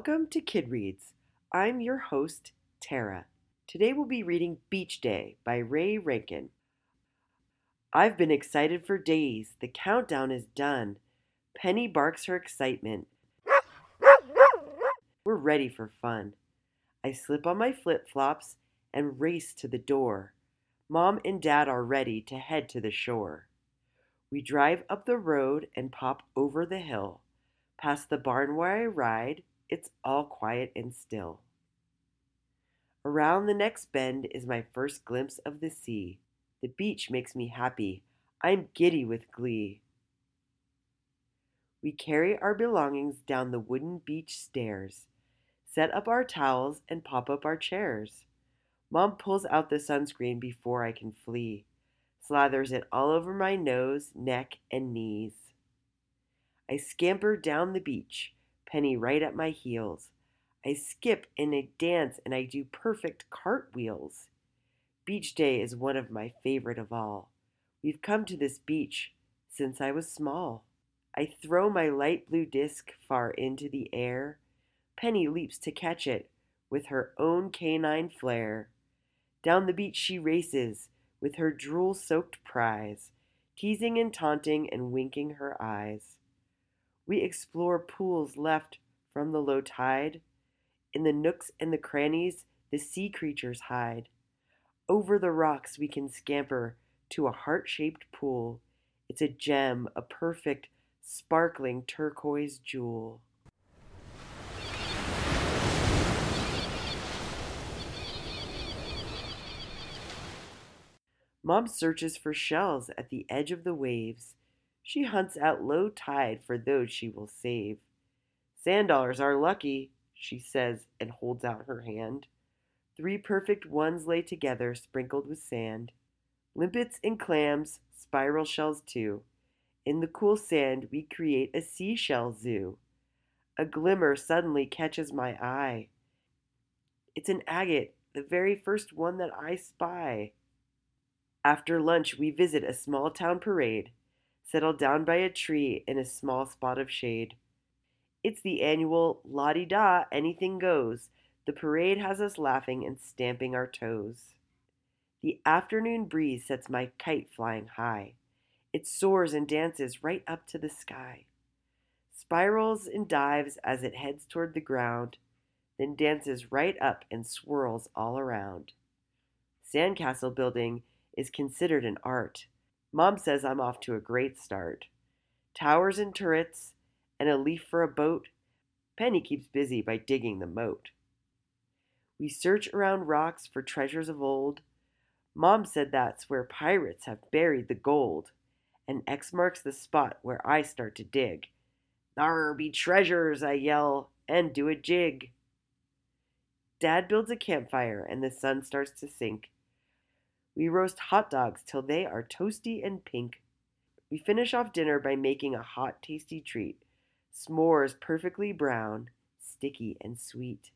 Welcome to Kid Reads. I'm your host, Tara. Today we'll be reading Beach Day by Ray Rankin. I've been excited for days. The countdown is done. Penny barks her excitement. We're ready for fun. I slip on my flip flops and race to the door. Mom and Dad are ready to head to the shore. We drive up the road and pop over the hill. Past the barn where I ride, it's all quiet and still. Around the next bend is my first glimpse of the sea. The beach makes me happy. I'm giddy with glee. We carry our belongings down the wooden beach stairs, set up our towels, and pop up our chairs. Mom pulls out the sunscreen before I can flee, slathers it all over my nose, neck, and knees. I scamper down the beach, Penny right at my heels. I skip and I dance and I do perfect cartwheels. Beach day is one of my favorite of all. We've come to this beach since I was small. I throw my light blue disc far into the air. Penny leaps to catch it with her own canine flair. Down the beach she races with her drool soaked prize, teasing and taunting and winking her eyes. We explore pools left from the low tide. In the nooks and the crannies, the sea creatures hide. Over the rocks, we can scamper to a heart shaped pool. It's a gem, a perfect, sparkling turquoise jewel. Mom searches for shells at the edge of the waves. She hunts out low tide for those she will save. Sand dollars are lucky, she says and holds out her hand. Three perfect ones lay together, sprinkled with sand. Limpets and clams, spiral shells too. In the cool sand, we create a seashell zoo. A glimmer suddenly catches my eye. It's an agate, the very first one that I spy. After lunch, we visit a small town parade settled down by a tree in a small spot of shade. It's the annual la di da, anything goes. The parade has us laughing and stamping our toes. The afternoon breeze sets my kite flying high. It soars and dances right up to the sky. Spirals and dives as it heads toward the ground, then dances right up and swirls all around. Sandcastle building is considered an art. Mom says I'm off to a great start. Towers and turrets, and a leaf for a boat. Penny keeps busy by digging the moat. We search around rocks for treasures of old. Mom said that's where pirates have buried the gold, and X marks the spot where I start to dig. There be treasures, I yell, and do a jig. Dad builds a campfire, and the sun starts to sink. We roast hot dogs till they are toasty and pink. We finish off dinner by making a hot, tasty treat s'mores perfectly brown, sticky, and sweet.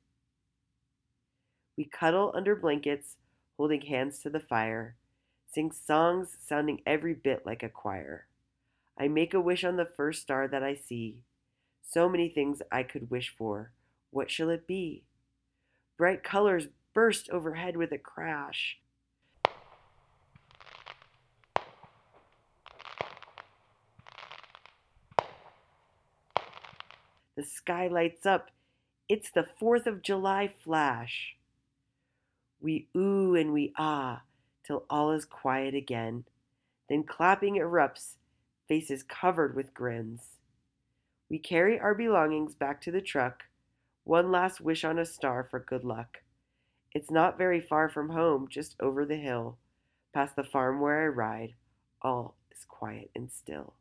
We cuddle under blankets, holding hands to the fire, sing songs sounding every bit like a choir. I make a wish on the first star that I see. So many things I could wish for. What shall it be? Bright colors burst overhead with a crash. The sky lights up. It's the 4th of July flash. We ooh and we ah till all is quiet again. Then clapping erupts, faces covered with grins. We carry our belongings back to the truck. One last wish on a star for good luck. It's not very far from home, just over the hill, past the farm where I ride. All is quiet and still.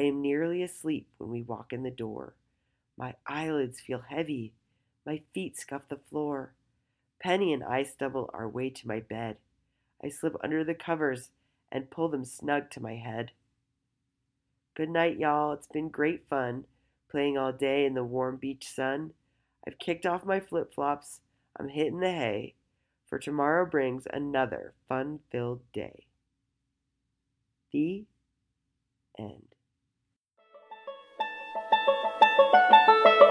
I am nearly asleep when we walk in the door. My eyelids feel heavy. My feet scuff the floor. Penny and I stumble our way to my bed. I slip under the covers and pull them snug to my head. Good night, y'all. It's been great fun playing all day in the warm beach sun. I've kicked off my flip flops. I'm hitting the hay, for tomorrow brings another fun filled day. The end. Thank you.